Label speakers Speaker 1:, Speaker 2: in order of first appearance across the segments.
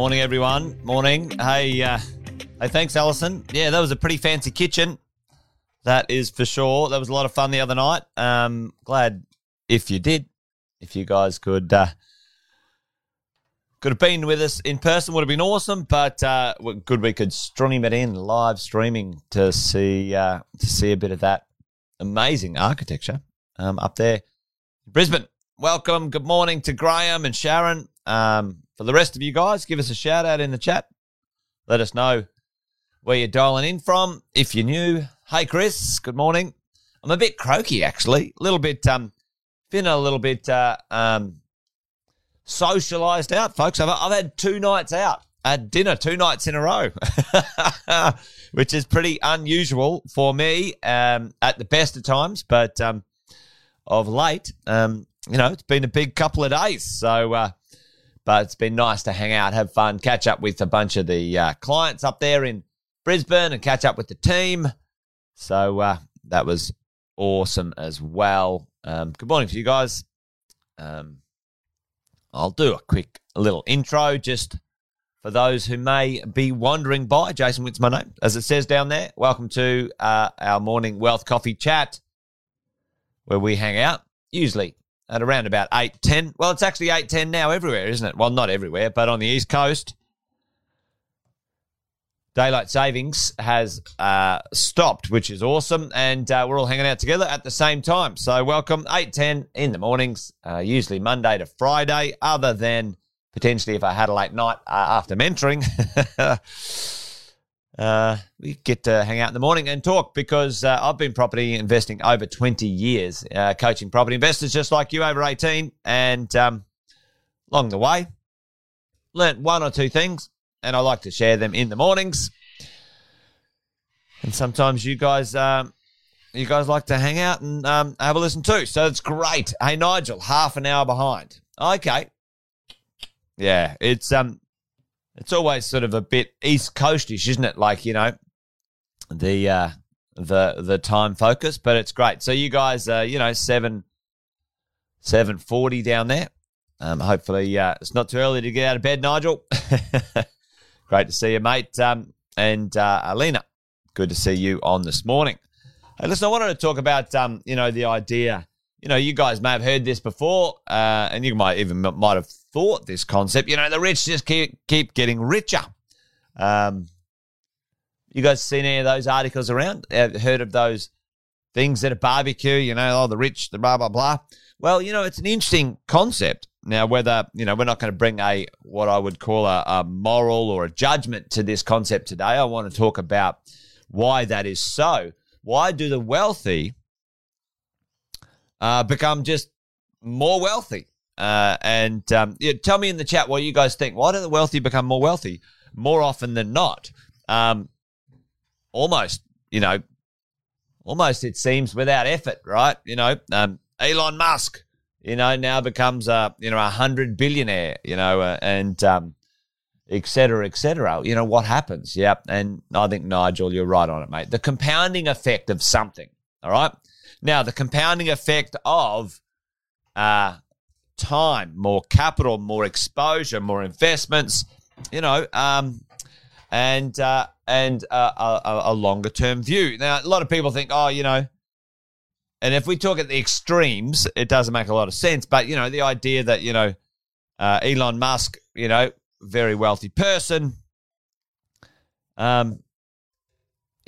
Speaker 1: Morning, everyone. Morning. Hey, uh, hey, thanks, Alison. Yeah, that was a pretty fancy kitchen. That is for sure. That was a lot of fun the other night. Um, glad if you did, if you guys could uh, could have been with us in person, would have been awesome. But uh, good we could stream it in live streaming to see uh, to see a bit of that amazing architecture um, up there, Brisbane. Welcome. Good morning to Graham and Sharon. Um, for the rest of you guys, give us a shout out in the chat. Let us know where you're dialing in from. If you're new, hey Chris, good morning. I'm a bit croaky actually, a little bit um, feeling a little bit uh, um, socialised out, folks. I've, I've had two nights out at dinner, two nights in a row, which is pretty unusual for me um, at the best of times, but um, of late, um, you know, it's been a big couple of days. So, uh, but it's been nice to hang out, have fun, catch up with a bunch of the uh, clients up there in Brisbane and catch up with the team. So uh, that was awesome as well. Um, good morning to you guys. Um, I'll do a quick little intro just for those who may be wandering by. Jason Witt's my name, as it says down there. Welcome to uh, our morning wealth coffee chat where we hang out, usually at around about 8.10. Well, it's actually 8.10 now everywhere, isn't it? Well, not everywhere, but on the East Coast. Daylight savings has uh, stopped, which is awesome, and uh, we're all hanging out together at the same time. So, welcome eight ten in the mornings, uh, usually Monday to Friday, other than potentially if I had a late night uh, after mentoring. Uh, we get to hang out in the morning and talk because uh, I've been property investing over 20 years, uh, coaching property investors just like you over 18. And um, along the way, learnt one or two things, and I like to share them in the mornings. And sometimes you guys, um, you guys like to hang out and um, have a listen too. So it's great. Hey, Nigel, half an hour behind. Okay. Yeah, it's um, it's always sort of a bit East Coastish, isn't it? Like you know, the uh, the the time focus, but it's great. So you guys, uh, you know, seven seven forty down there. Um, hopefully, uh, it's not too early to get out of bed, Nigel. great to see you, mate. Um, and uh, Alina, good to see you on this morning. Hey, listen, I wanted to talk about um, you know the idea. You know, you guys may have heard this before, uh, and you might even might have thought this concept. You know, the rich just keep keep getting richer. Um, you guys seen any of those articles around? Heard of those things at a barbecue? You know, oh, the rich, the blah blah blah. Well, you know, it's an interesting concept. Now, whether you know, we're not going to bring a what I would call a, a moral or a judgment to this concept today. I want to talk about why that is so. Why do the wealthy uh, become just more wealthy? Uh, and um, yeah, tell me in the chat what you guys think. Why do the wealthy become more wealthy more often than not? Um, almost, you know, almost it seems without effort, right? You know, um, Elon Musk, you know, now becomes a you know a hundred billionaire, you know, uh, and um, et cetera, et cetera. You know what happens? Yep, and I think Nigel, you're right on it, mate. The compounding effect of something. All right. Now, the compounding effect of uh, time, more capital, more exposure, more investments, you know, um, and uh, and uh, a, a longer term view. Now, a lot of people think, oh, you know, and if we talk at the extremes, it doesn't make a lot of sense. But you know, the idea that you know, uh, Elon Musk, you know, very wealthy person, um,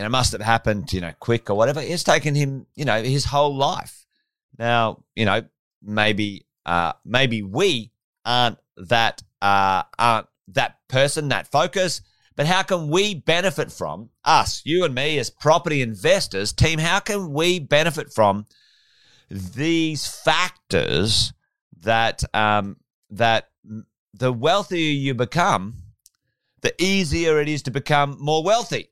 Speaker 1: you know, must have happened, you know, quick or whatever. It's taken him, you know, his whole life. Now, you know, maybe uh, maybe we aren't that uh, aren't that person, that focus. But how can we benefit from us, you and me, as property investors, team? How can we benefit from these factors that um, that the wealthier you become, the easier it is to become more wealthy.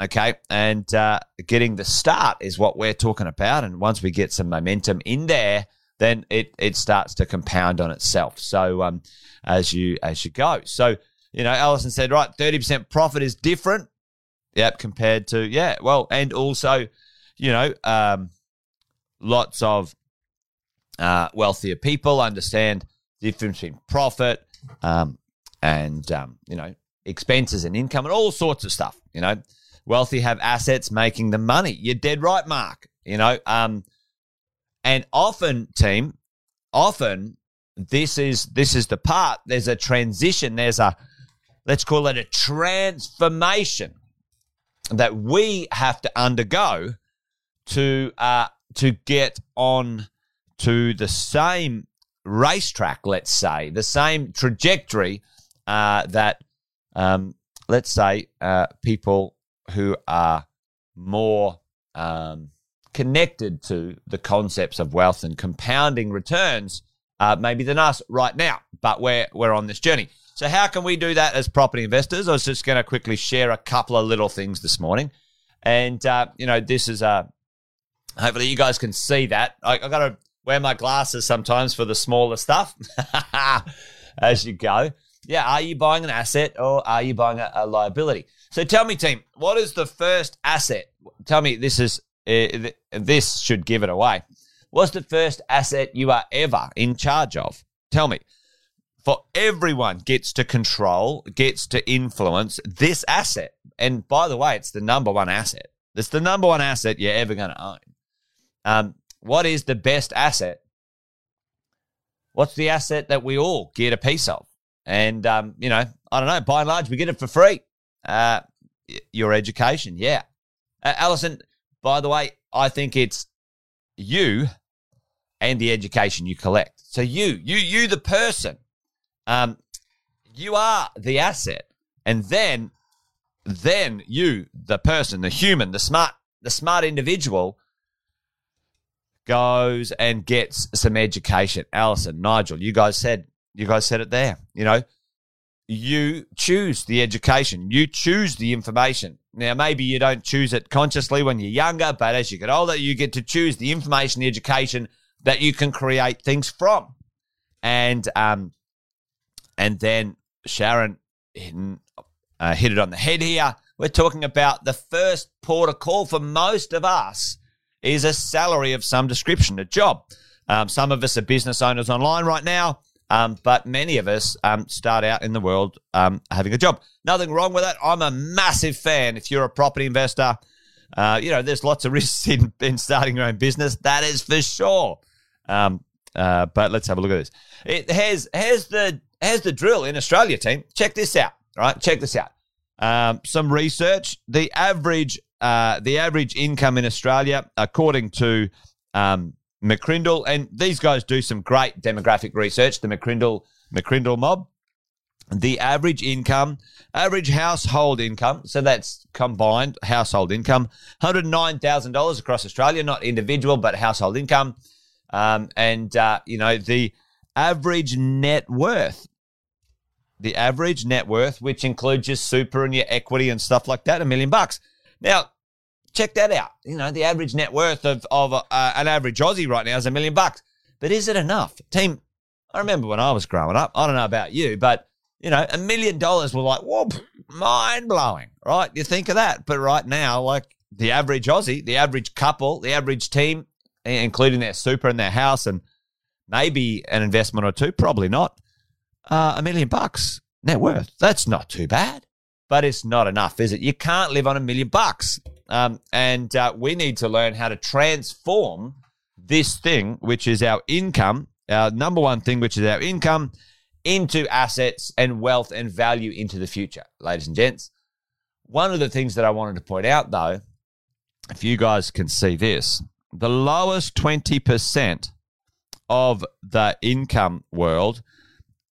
Speaker 1: Okay, and uh, getting the start is what we're talking about. And once we get some momentum in there, then it it starts to compound on itself. So um, as you as you go, so you know, Alison said right, thirty percent profit is different. Yep, compared to yeah, well, and also, you know, um, lots of uh, wealthier people understand the difference between profit, um, and um, you know expenses and income and all sorts of stuff. You know, wealthy have assets making them money. You're dead right, Mark. You know, um, and often, team, often this is this is the part. There's a transition. There's a let's call it a transformation that we have to undergo to uh, to get on to the same racetrack, let's say, the same trajectory uh, that, um, let's say, uh, people who are more um, connected to the concepts of wealth and compounding returns uh, maybe than us right now. But we're we're on this journey. So how can we do that as property investors? I was just going to quickly share a couple of little things this morning, and uh, you know this is a. Uh, hopefully you guys can see that. I, I got to wear my glasses sometimes for the smaller stuff as you go. Yeah, are you buying an asset or are you buying a, a liability? So tell me, team, what is the first asset? Tell me this is uh, this should give it away. What's the first asset you are ever in charge of? Tell me. For everyone gets to control, gets to influence this asset. And by the way, it's the number one asset. It's the number one asset you're ever going to own. Um, what is the best asset? What's the asset that we all get a piece of? And, um, you know, I don't know, by and large, we get it for free. Uh, your education, yeah. Uh, Allison, by the way, I think it's you and the education you collect. So you, you, you, the person, um, you are the asset, and then, then you, the person, the human, the smart, the smart individual, goes and gets some education. Allison, Nigel, you guys said you guys said it there. You know, you choose the education, you choose the information. Now, maybe you don't choose it consciously when you're younger, but as you get older, you get to choose the information, the education that you can create things from. And um, and then Sharon uh, hit it on the head here. We're talking about the first port of call for most of us is a salary of some description, a job. Um, some of us are business owners online right now, um, but many of us um, start out in the world um, having a job. Nothing wrong with that. I'm a massive fan. If you're a property investor, uh, you know, there's lots of risks in, in starting your own business. That is for sure. Um, uh, but let's have a look at this. It has has the has the drill in Australia, team. Check this out. Right, check this out. Um, some research. The average uh, the average income in Australia, according to um, McCrindle, and these guys do some great demographic research. The McCrindle McCrindle mob. The average income, average household income, so that's combined household income, hundred nine thousand dollars across Australia, not individual but household income, um, and uh, you know the average net worth the average net worth, which includes your super and your equity and stuff like that, a million bucks. Now, check that out. You know, the average net worth of, of uh, an average Aussie right now is a million bucks. But is it enough? Team, I remember when I was growing up, I don't know about you, but, you know, a million dollars were like, whoa, mind blowing, right? You think of that. But right now, like the average Aussie, the average couple, the average team, including their super and their house and maybe an investment or two, probably not, uh, a million bucks net worth. That's not too bad but it's not enough, is it? You can't live on a million bucks. Um, and uh, we need to learn how to transform this thing, which is our income, our number one thing, which is our income, into assets and wealth and value into the future, ladies and gents. One of the things that I wanted to point out, though, if you guys can see this, the lowest 20% of the income world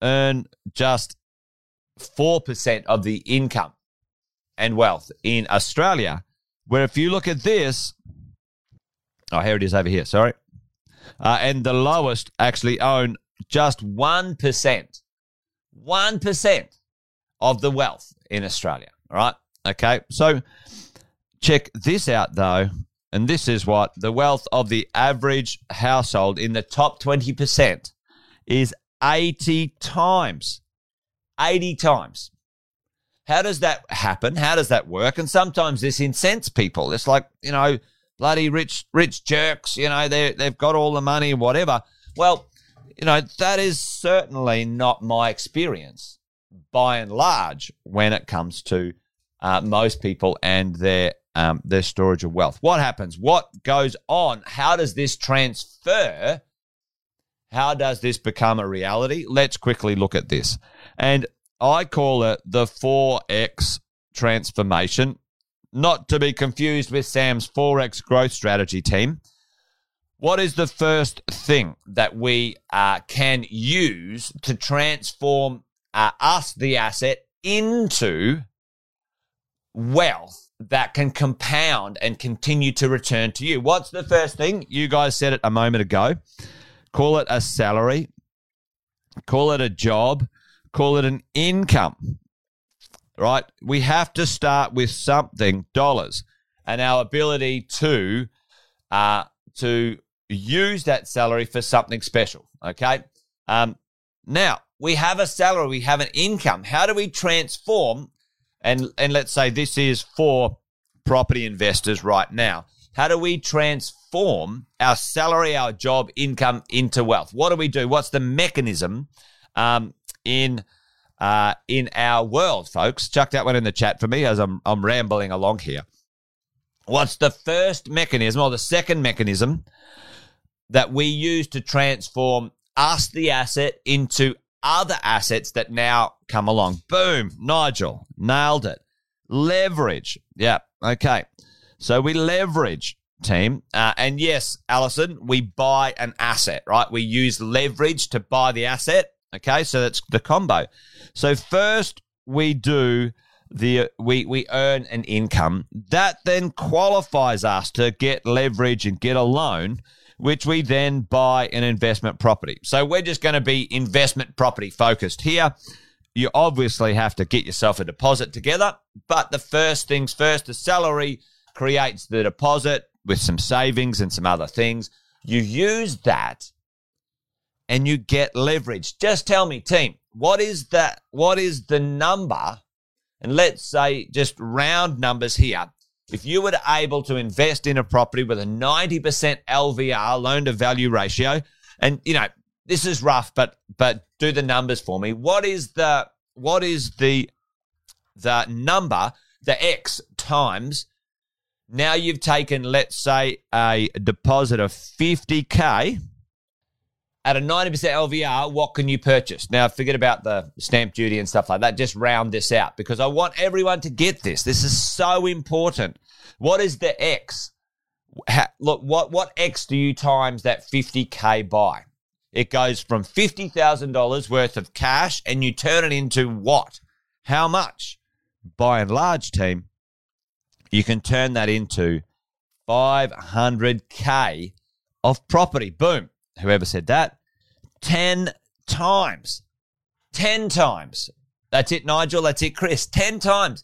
Speaker 1: earn just 4% of the income and wealth in Australia. Where if you look at this, oh, here it is over here, sorry. Uh, and the lowest actually own just 1%. 1% of the wealth in Australia. All right. Okay. So check this out, though. And this is what the wealth of the average household in the top 20% is 80 times 80 times. How does that happen? How does that work? And sometimes this incents people. It's like, you know, bloody rich, rich jerks, you know, they they've got all the money, whatever. Well, you know, that is certainly not my experience. by and large when it comes to uh, most people and their um, their storage of wealth. What happens? What goes on? How does this transfer? How does this become a reality? Let's quickly look at this. And I call it the 4X transformation, not to be confused with Sam's 4X growth strategy team. What is the first thing that we uh, can use to transform uh, us, the asset, into wealth that can compound and continue to return to you? What's the first thing? You guys said it a moment ago. Call it a salary, call it a job, call it an income, right? We have to start with something, dollars, and our ability to uh, to use that salary for something special. Okay. Um, now we have a salary, we have an income. How do we transform? And and let's say this is for property investors right now. How do we transform our salary, our job, income into wealth? What do we do? What's the mechanism um, in uh, in our world, folks? Chuck that one in the chat for me as I'm I'm rambling along here. What's the first mechanism or the second mechanism that we use to transform us, the asset, into other assets that now come along. Boom, Nigel, nailed it. Leverage. Yeah, okay. So we leverage, team. Uh, and yes, Allison, we buy an asset, right? We use leverage to buy the asset. Okay, so that's the combo. So first we do the we we earn an income that then qualifies us to get leverage and get a loan which we then buy an investment property. So we're just going to be investment property focused here. You obviously have to get yourself a deposit together, but the first things first, the salary creates the deposit with some savings and some other things. You use that and you get leverage. Just tell me, team, what is that? What is the number? And let's say just round numbers here if you were able to invest in a property with a 90% LVR loan to value ratio, and you know, this is rough, but but do the numbers for me. What is the what is the the number, the X times now you've taken, let's say, a deposit of 50K at a 90% LVR, what can you purchase? Now, forget about the stamp duty and stuff like that. Just round this out because I want everyone to get this. This is so important. What is the X? look, what, what X do you times that 50K by? It goes from $50,000 worth of cash and you turn it into what? How much? By and large, team, you can turn that into 500K of property. Boom whoever said that, 10 times. 10 times. That's it, Nigel. That's it, Chris. 10 times.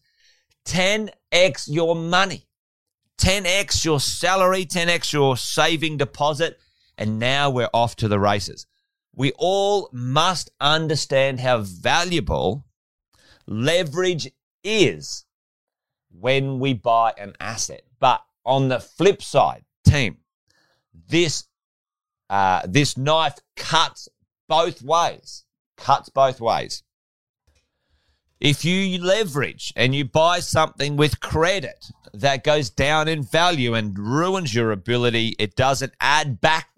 Speaker 1: 10x your money. 10x your salary, 10x your saving deposit. And now we're off to the races. We all must understand how valuable leverage is when we buy an asset. But on the flip side, team, this uh, this knife cuts both ways. Cuts both ways. If you leverage and you buy something with credit that goes down in value and ruins your ability, it doesn't add back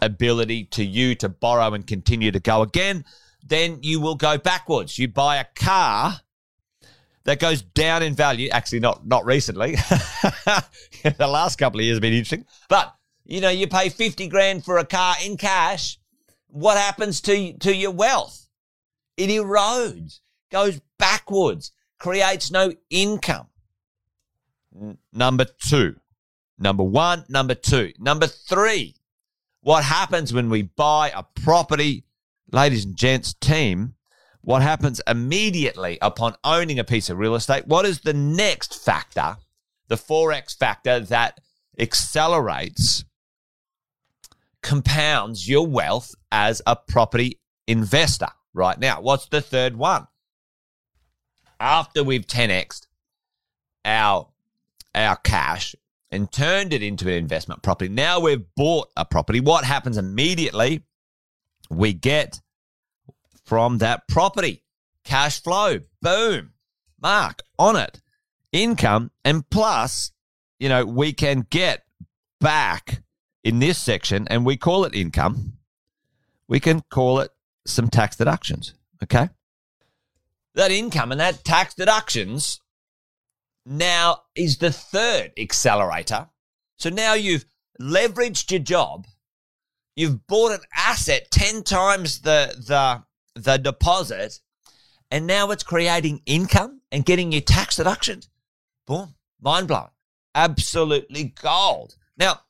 Speaker 1: ability to you to borrow and continue to go again, then you will go backwards. You buy a car that goes down in value. Actually, not not recently. the last couple of years have been interesting, but you know, you pay 50 grand for a car in cash. What happens to, to your wealth? It erodes, goes backwards, creates no income. Number two. Number one, number two. Number three. What happens when we buy a property, ladies and gents, team? What happens immediately upon owning a piece of real estate? What is the next factor, the 4X factor that accelerates compounds your wealth as a property investor right now. What's the third one? After we've 10x our our cash and turned it into an investment property, now we've bought a property. What happens immediately? We get from that property cash flow. Boom. Mark on it. Income. And plus, you know, we can get back in this section, and we call it income. We can call it some tax deductions. Okay. That income and that tax deductions now is the third accelerator. So now you've leveraged your job. You've bought an asset 10 times the, the, the deposit, and now it's creating income and getting your tax deductions. Boom. Mind blowing. Absolutely gold. Now,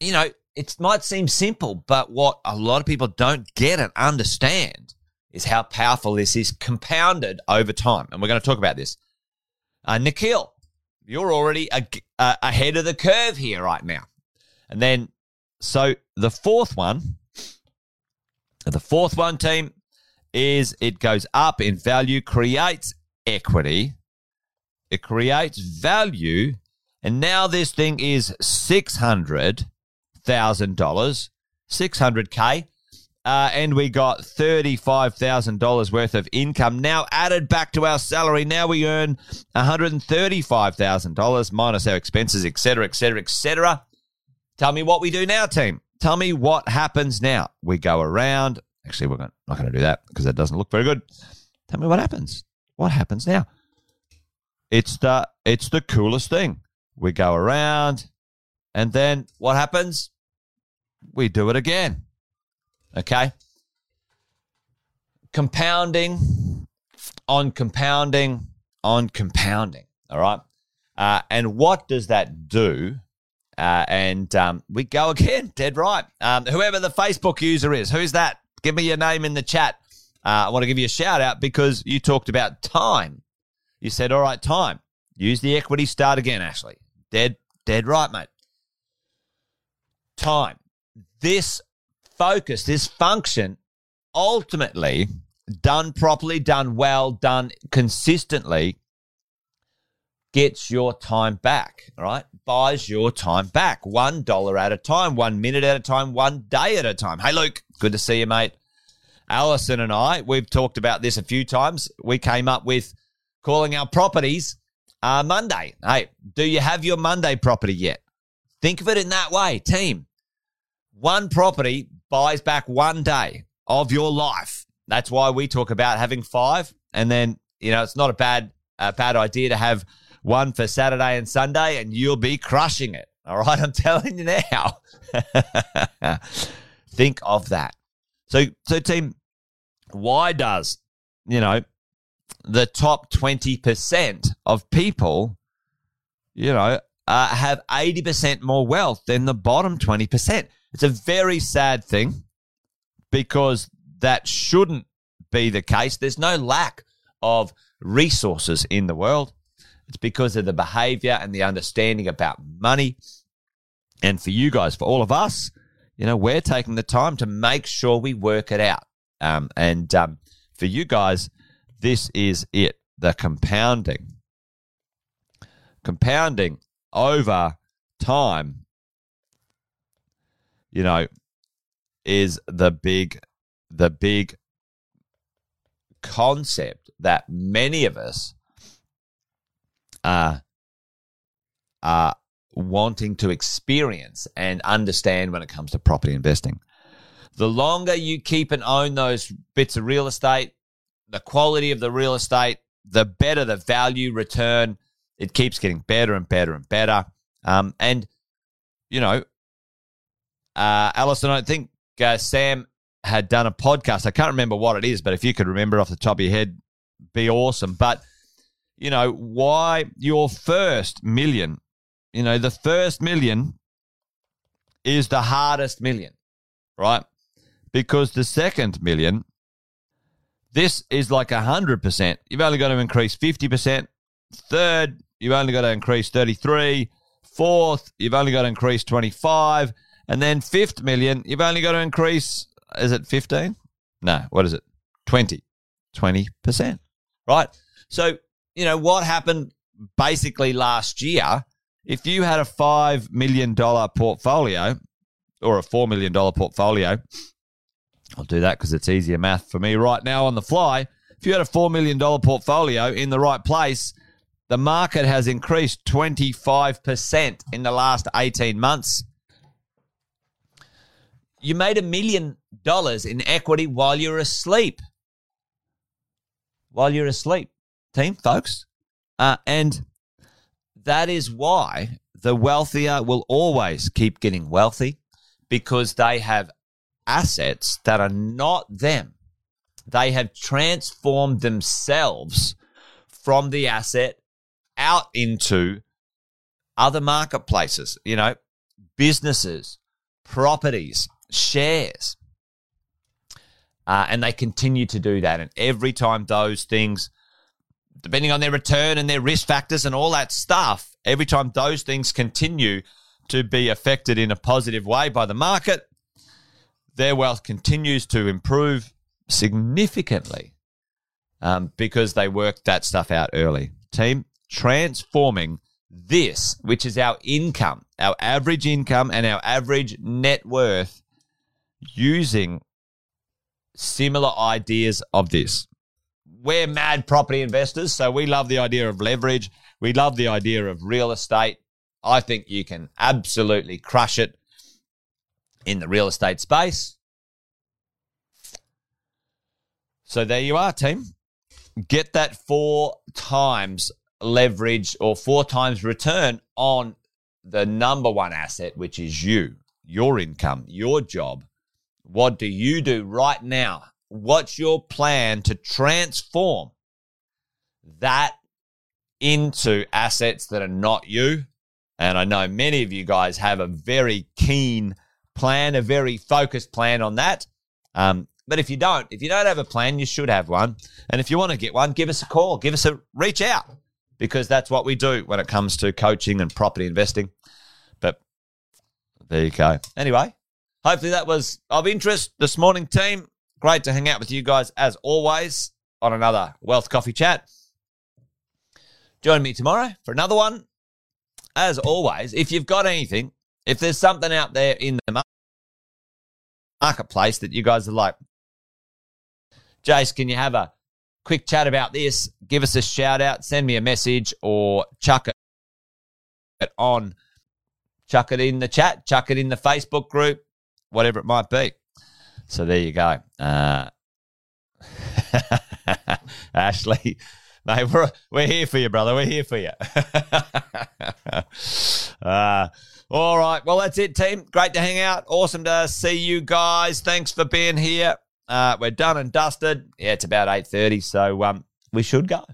Speaker 1: you know, it might seem simple, but what a lot of people don't get and understand is how powerful this is compounded over time. And we're going to talk about this. Uh, Nikhil, you're already a, a, ahead of the curve here right now. And then, so the fourth one, the fourth one team is it goes up in value, creates equity, it creates value, and now this thing is six hundred thousand dollars, six hundred k, and we got $35,000 worth of income now added back to our salary. Now we earn $135,000 minus our expenses, etc., etc., etc. Tell me what we do now, team. Tell me what happens now. We go around. Actually, we're not going to do that because that doesn't look very good. Tell me what happens. What happens now? It's the it's the coolest thing. We go around, and then what happens? We do it again. Okay. Compounding on compounding on compounding. All right. Uh, and what does that do? Uh, and um, we go again, dead right. Um, whoever the Facebook user is, who's that? Give me your name in the chat. Uh, I want to give you a shout out because you talked about time. You said, all right, time. Use the equity start again, Ashley. Dead, dead right, mate. Time. This focus, this function, ultimately done properly, done well, done consistently, gets your time back, right? Buys your time back. One dollar at a time, one minute at a time, one day at a time. Hey, Luke, good to see you, mate. Allison and I, we've talked about this a few times. We came up with calling our properties uh, Monday. Hey, do you have your Monday property yet? Think of it in that way, team. One property buys back one day of your life. That's why we talk about having five. And then, you know, it's not a bad, a bad idea to have one for Saturday and Sunday, and you'll be crushing it. All right. I'm telling you now. Think of that. So, so team, why does, you know, the top 20% of people, you know, uh, have 80% more wealth than the bottom 20%? It's a very sad thing because that shouldn't be the case. There's no lack of resources in the world. It's because of the behavior and the understanding about money. And for you guys, for all of us, you know, we're taking the time to make sure we work it out. Um, and um, for you guys, this is it the compounding. Compounding over time you know, is the big, the big concept that many of us are, are wanting to experience and understand when it comes to property investing. The longer you keep and own those bits of real estate, the quality of the real estate, the better the value return. It keeps getting better and better and better. Um, and, you know, uh, Alison, I think uh, Sam had done a podcast. I can't remember what it is, but if you could remember off the top of your head, be awesome. But, you know, why your first million, you know, the first million is the hardest million, right? Because the second million, this is like 100%. You've only got to increase 50%. Third, you've only got to increase 33. Fourth, you've only got to increase 25. And then fifth million, you've only got to increase, is it 15? No, what is it? 20. 20%. Right? So, you know, what happened basically last year, if you had a $5 million portfolio or a $4 million portfolio, I'll do that because it's easier math for me right now on the fly. If you had a $4 million portfolio in the right place, the market has increased 25% in the last 18 months. You made a million dollars in equity while you're asleep. While you're asleep, team, folks. Uh, and that is why the wealthier will always keep getting wealthy because they have assets that are not them. They have transformed themselves from the asset out into other marketplaces, you know, businesses, properties, shares. Uh, and they continue to do that. And every time those things, depending on their return and their risk factors and all that stuff, every time those things continue to be affected in a positive way by the market, their wealth continues to improve significantly um, because they worked that stuff out early. Team, transforming this, which is our income, our average income and our average net worth, using similar ideas of this. We're mad property investors, so we love the idea of leverage. We love the idea of real estate. I think you can absolutely crush it in the real estate space. So there you are, team. Get that four times leverage or four times return on the number one asset, which is you, your income, your job. What do you do right now? What's your plan to transform that into assets that are not you? And I know many of you guys have a very keen plan, a very focused plan on that. Um, but if you don't, if you don't have a plan, you should have one. And if you want to get one, give us a call, give us a reach out because that's what we do when it comes to coaching and property investing. But there you go. Anyway, hopefully that was of interest this morning, team. Great to hang out with you guys as always on another Wealth Coffee Chat. Join me tomorrow for another one. As always, if you've got anything, if there's something out there in the marketplace that you guys are like, Jace, can you have a quick chat about this, give us a shout out, send me a message, or chuck it on, chuck it in the chat, chuck it in the Facebook group, whatever it might be. So there you go. Uh, Ashley, mate, we're, we're here for you, brother. We're here for you. uh, all right. Well, that's it, team. Great to hang out. Awesome to see you guys. Thanks for being here. Uh, we're done and dusted. Yeah, it's about 8.30, so um, we should go.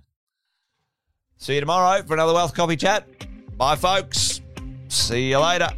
Speaker 1: See you tomorrow for another Wealth Coffee Chat. Bye, folks. See you later.